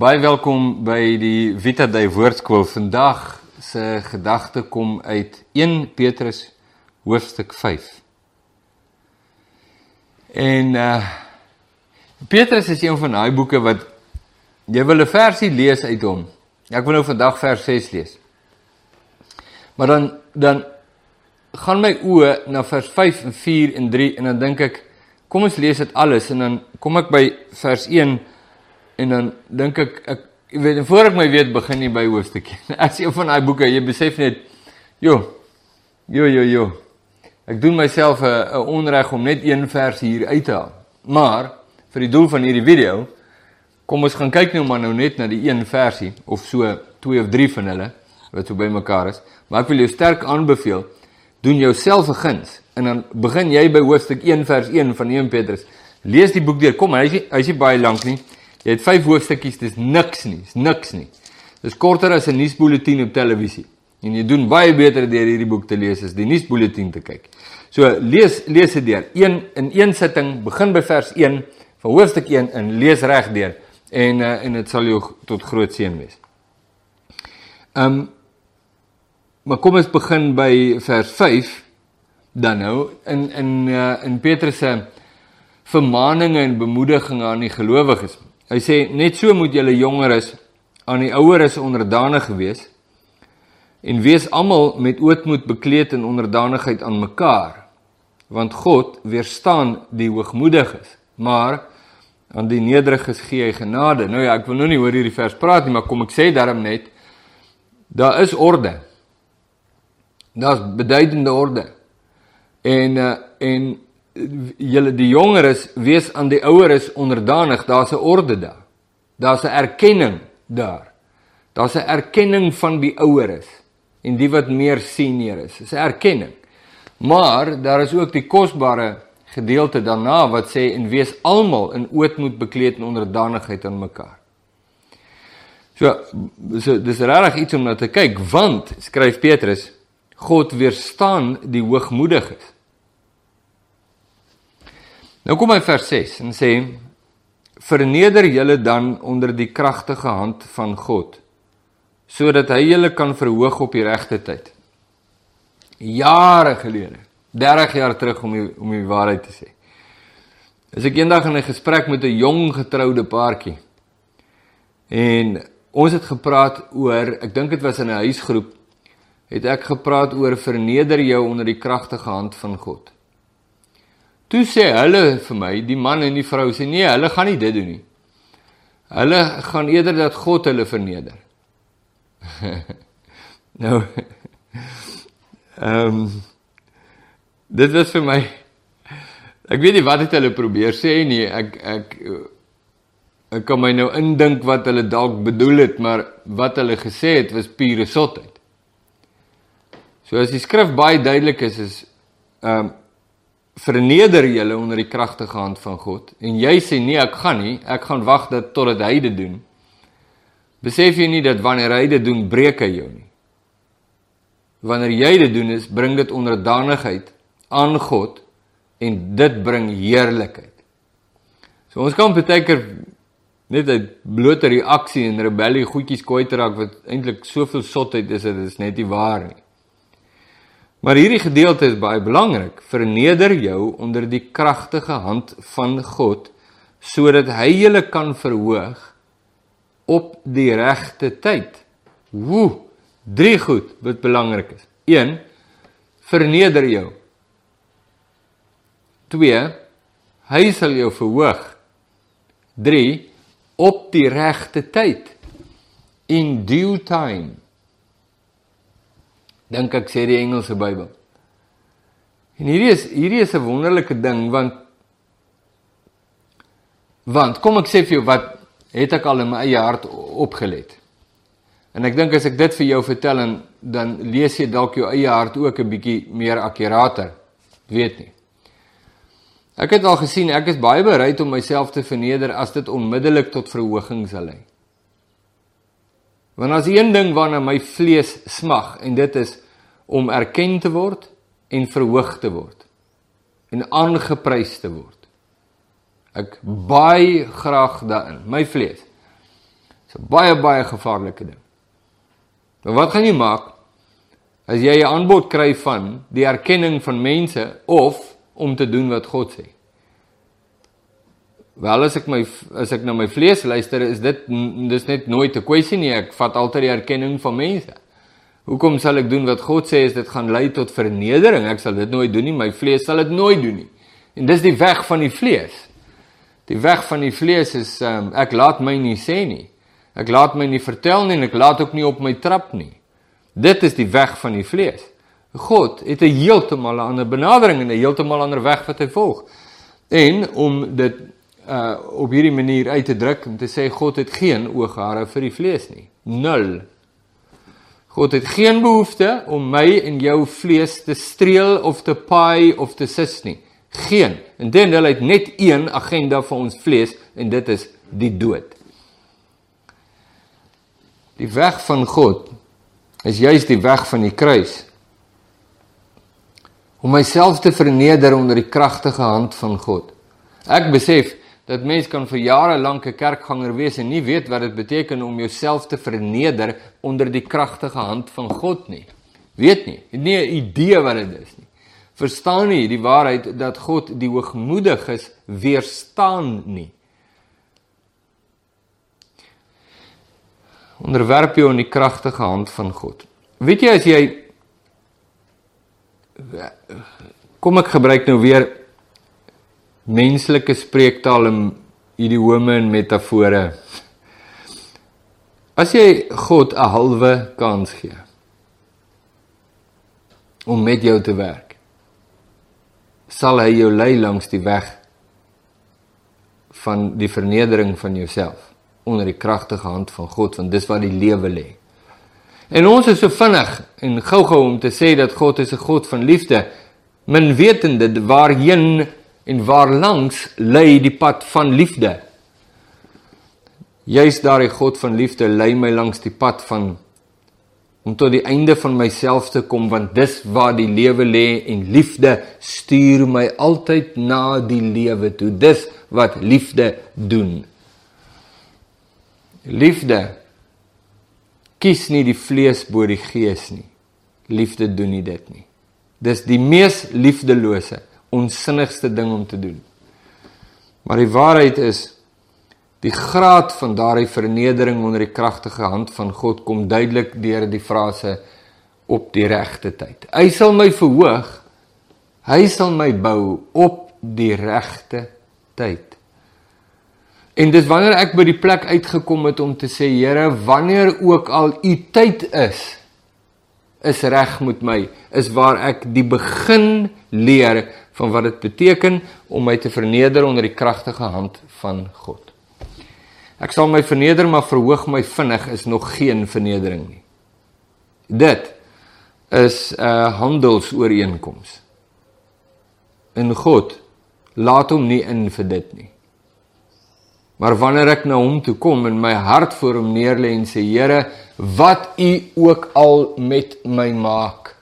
Baie welkom by die Vita Dei Woordskool. Vandag se gedagte kom uit 1 Petrus hoofstuk 5. En uh Petrus is een van daai boeke wat jy wil 'n versie lees uit hom. Ek wil nou vandag vers 6 lees. Maar dan dan gaan my oë na vers 5 en 4 en 3 en dan dink ek kom ons lees dit alles en dan kom ek by vers 1 En dan dink ek ek jy weet voor ek my weet begin jy by hoofstukkie. As jy van daai boeke, jy besef net jo. Jo jo jo. Ek doen myself 'n onreg om net een vers hier uit te haal. Maar vir die doel van hierdie video kom ons gaan kyk nou maar nou net na die een versie of so twee of drie van hulle wat so bymekaar is. Maar ek wil jou sterk aanbeveel doen jouself 'n guns en dan begin jy by hoofstuk 1 vers 1 van 1 Petrus. Lees die boek deur. Kom, hy is hy is baie lank nie. Jy het 5 hoofstukkies, dis niks nie, dis niks nie. Dis korter as 'n nuusbulletin op televisie. En jy doen baie beter deur hierdie boek te lees as die nuusbulletin te kyk. So lees lees dit deur. Een in een sitting, begin by vers 1 van hoofstuk 1 en lees reg deur en uh, en dit sal jou tot groot seën wees. Ehm um, maar kom ons begin by vers 5 dan nou in in uh, in Petrus se vermaaninge en bemoedigings aan die gelowiges. Hy sê net so moet julle jongeres aan die oueres onderdanig wees en wees almal met ootmoed bekleed in onderdanigheid aan mekaar want God weerstaan die hoogmoediges maar aan die nederiges gee hy genade. Nou ja ek wil nou nie oor hierdie vers praat nie maar kom ek sê daarom net daar is orde. Daar's beduidende orde. En uh, en julle die jongeres wees aan die oueres onderdanig. Daar's 'n orde daar. Daar's 'n erkenning daar. Daar's 'n erkenning van die oueres en die wat meer senior is. Dis 'n erkenning. Maar daar is ook die kosbare gedeelte daarna wat sê en wees almal in ootmoed bekleed en onderdanigheid aan mekaar. So, so dis regtig iets om na te kyk want skryf Petrus God weerstaan die hoogmoediges. Nou kom hy vers 6 en sê verneder julle dan onder die kragtige hand van God sodat hy julle kan verhoog op die regte tyd. Jare gelede, 30 jaar terug om die, om die waarheid te sê. As ek eendag in 'n gesprek met 'n jong getroude paartjie en ons het gepraat oor, ek dink dit was in 'n huisgroep, het ek gepraat oor verneder jou onder die kragtige hand van God. Toe sê hulle vir my, die man en die vrou sê nee, hulle gaan nie dit doen nie. Hulle gaan eerder dat God hulle verneder. nou ehm um, dit was vir my ek weet nie wat het hulle probeer sê nie. Ek ek ek kan my nou indink wat hulle dalk bedoel het, maar wat hulle gesê het was pure sotheid. So as die skrif baie duidelik is is ehm um, verneder julle onder die kragtige hand van God en jy sê nee, ek gaan nie, ek gaan wag dat totdat hy dit doen. Besef jy nie dat wanneer hy dit doen, breek hy jou nie. Wanneer jy dit doen is bring dit onderdanigheid aan God en dit bring heerlikheid. So ons kan baie keer net 'n blote reaksie en rebellie goedjies kwyt raak wat eintlik soveel sotheid is, dit is net nie waar nie. Maar hierdie gedeelte is baie belangrik. Verneder jou onder die kragtige hand van God sodat hy julle kan verhoog op die regte tyd. Woe, drie goed wat belangrik is. 1 Verneder jou. 2 Hy sal jou verhoog. 3 op die regte tyd. In due time dink ek sê die Engelse Bybel. En hierdie is hierdie is 'n wonderlike ding want want kom ek sê vir jou wat het ek al in my eie hart opgelet. En ek dink as ek dit vir jou vertel en dan lees jy dalk jou eie hart ook 'n bietjie meer akkurater. Weet nie. Ek het al gesien ek is baie bereid om myself te verneder as dit onmiddellik tot verhoging sal lei. Want as een ding waarna my vlees smag en dit is om erken te word en verhoog te word en aangeprys te word. Ek baie graag daarin, my vlees. Dis 'n baie baie gevaarlike ding. Maar wat gaan jy maak as jy 'n aanbod kry van die erkenning van mense of om te doen wat God sê? Wel as ek my as ek na my vlees luister, is dit dis net nooit 'n kwessie nie. Ek vat altyd die erkenning van mense. Hoekom sal ek doen wat God sê is dit gaan lei tot vernedering? Ek sal dit nooit doen nie. My vlees sal dit nooit doen nie. En dis die weg van die vlees. Die weg van die vlees is um, ek laat my nie sê nie. Ek laat my nie vertel nie en ek laat ook nie op my trap nie. Dit is die weg van die vlees. God het 'n heeltemal 'n ander benadering en 'n heeltemal ander weg wat hy volg. En om dit uh op hierdie manier uit te druk om te sê God het geen ooghare vir die vlees nie. Nul. God het geen behoefte om my en jou vlees te streel of te paai of te sis nie. Geen. Inteendeel hy het net een agenda vir ons vlees en dit is die dood. Die weg van God is juis die weg van die kruis. Om myself te verneder onder die kragtige hand van God. Ek besef dat mens kan vir jare lank 'n kerkganger wees en nie weet wat dit beteken om jouself te verneder onder die kragtige hand van God nie. Weet nie, het nie 'n idee wat dit is nie. Verstaan nie die waarheid dat God die hoogmoediges weerstaan nie. onderwerp jou in die kragtige hand van God. Weet jy as jy kom ek gebruik nou weer menslike spreektaal en idiome en metafore. As jy God 'n halwe kans gee om met jou te werk, sal hy jou lei langs die weg van die vernedering van jouself onder die kragtige hand van God want dis waar die lewe lê. En ons is so vinnig en gou-gou om te sê dat God is 'n God van liefde, min wetende waarheen en waar langs lê die pad van liefde. Juist daardie God van liefde lei my langs die pad van om tot die einde van myself te kom want dis waar die lewe lê en liefde stuur my altyd na die lewe toe. Dis wat liefde doen. Liefde kies nie die vlees bo die gees nie. Liefde doen nie dit nie. Dis die mees liefdelose, onsinnigste ding om te doen. Maar die waarheid is die graad van daardie vernedering onder die kragtige hand van God kom duidelik deur die frase op die regte tyd. Hy sal my verhoog. Hy sal my bou op die regte tyd. En dis wanneer ek by die plek uitgekom het om te sê Here, wanneer ook al u tyd is, is reg met my, is waar ek die begin leer van wat dit beteken om my te verneder onder die kragtige hand van God. Ek sal my verneder, maar verhoog my vinnig is nog geen vernedering nie. Dit is 'n handelsooreenkoms. En God laat hom nie in vir dit nie. Maar wanneer ek na hom toe kom en my hart voor hom neerlê en sê Here, wat u ook al met my maak.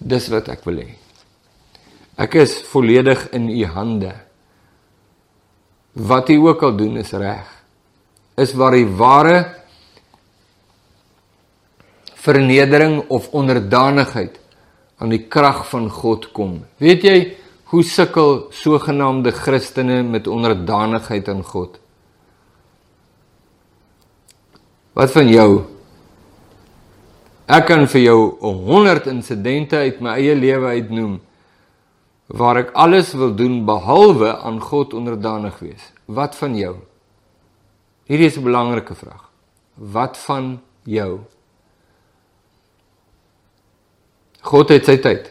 Dis wat ek wil hê. Ek is volledig in u hande. Wat u ook al doen is reg. Is waar die ware vernedering of onderdanigheid aan die krag van God kom. Weet jy, Hoe sukkel sogenaamde Christene met onderdanigheid aan God? Wat van jou? Ek kan vir jou 100 insidente uit my eie lewe uitnoem waar ek alles wil doen behalwe aan God onderdanig wees. Wat van jou? Hierdie is 'n belangrike vraag. Wat van jou? God het sy tyd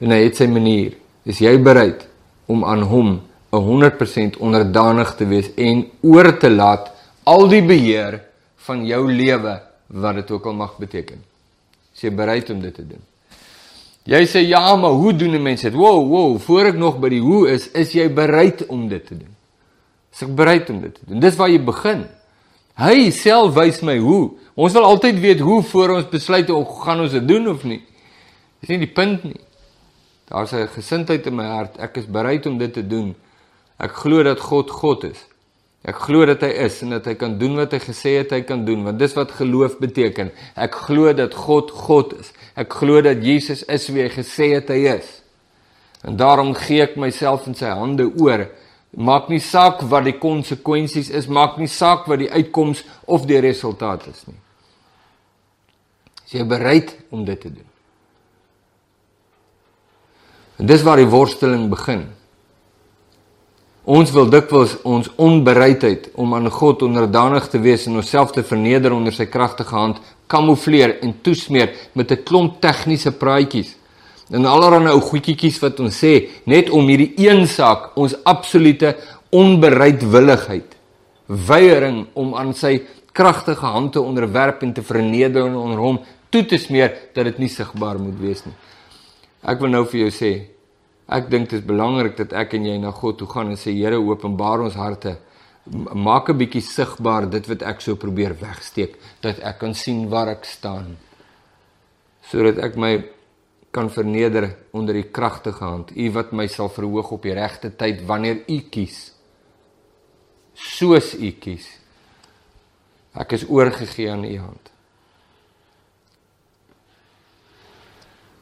en hy het sy manier. Is jy bereid om aan hom 100% onderdanig te wees en oor te laat al die beheer van jou lewe wat dit ook al mag beteken? Is jy bereid om dit te doen? Jy sê ja, maar hoe doen 'n mens dit? Wow, wow, voor ek nog by die hoe is, is jy bereid om dit te doen? Is ek bereid om dit te doen? Dis waar jy begin. Hy self wys my hoe. Ons wil altyd weet hoe voor ons besluit of gaan ons dit doen of nie. Dis nie die punt nie. Daar's 'n gesindheid in my hart. Ek is bereid om dit te doen. Ek glo dat God God is Ek glo dat hy is en dat hy kan doen wat hy gesê het hy kan doen, want dis wat geloof beteken. Ek glo dat God God is. Ek glo dat Jesus is wie hy gesê het hy is. En daarom gee ek myself in sy hande oor. Maak nie saak wat die konsekwensies is, maak nie saak wat die uitkoms of die resultaat is nie. Is jy bereid om dit te doen? En dis waar die worsteling begin. Ons wil dikwels ons onbereidheid om aan God onderdanig te wees en onsself te verneder onder sy kragtige hand kamoufleer en toesmeer met 'n klomp tegniese praatjies. En allerlei ou goedjies wat ons sê net om hierdie een saak, ons absolute onbereidwilligheid, weiering om aan sy kragtige hand te onderwerp en te verneder onder hom toe te smeer dat dit nie sigbaar moet wees nie. Ek wil nou vir jou sê, Ek dink dit is belangrik dat ek en jy na God toe gaan en sê Here, openbaar ons harte. Maak 'n bietjie sigbaar dit wat ek so probeer wegsteek, dat ek kan sien waar ek staan. Sodat ek my kan verneder onder u kragtige hand. U wat my sal verhoog op die regte tyd wanneer u kies. Soos u kies. Ek is oorgegee aan u hand.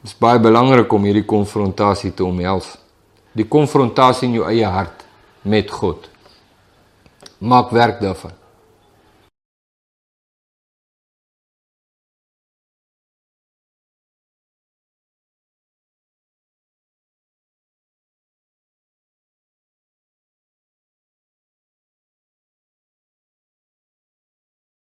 Dit is baie belangrik om hierdie konfrontasie te omhels. Die konfrontasie in jou eie hart met God. Maak werk daarvan.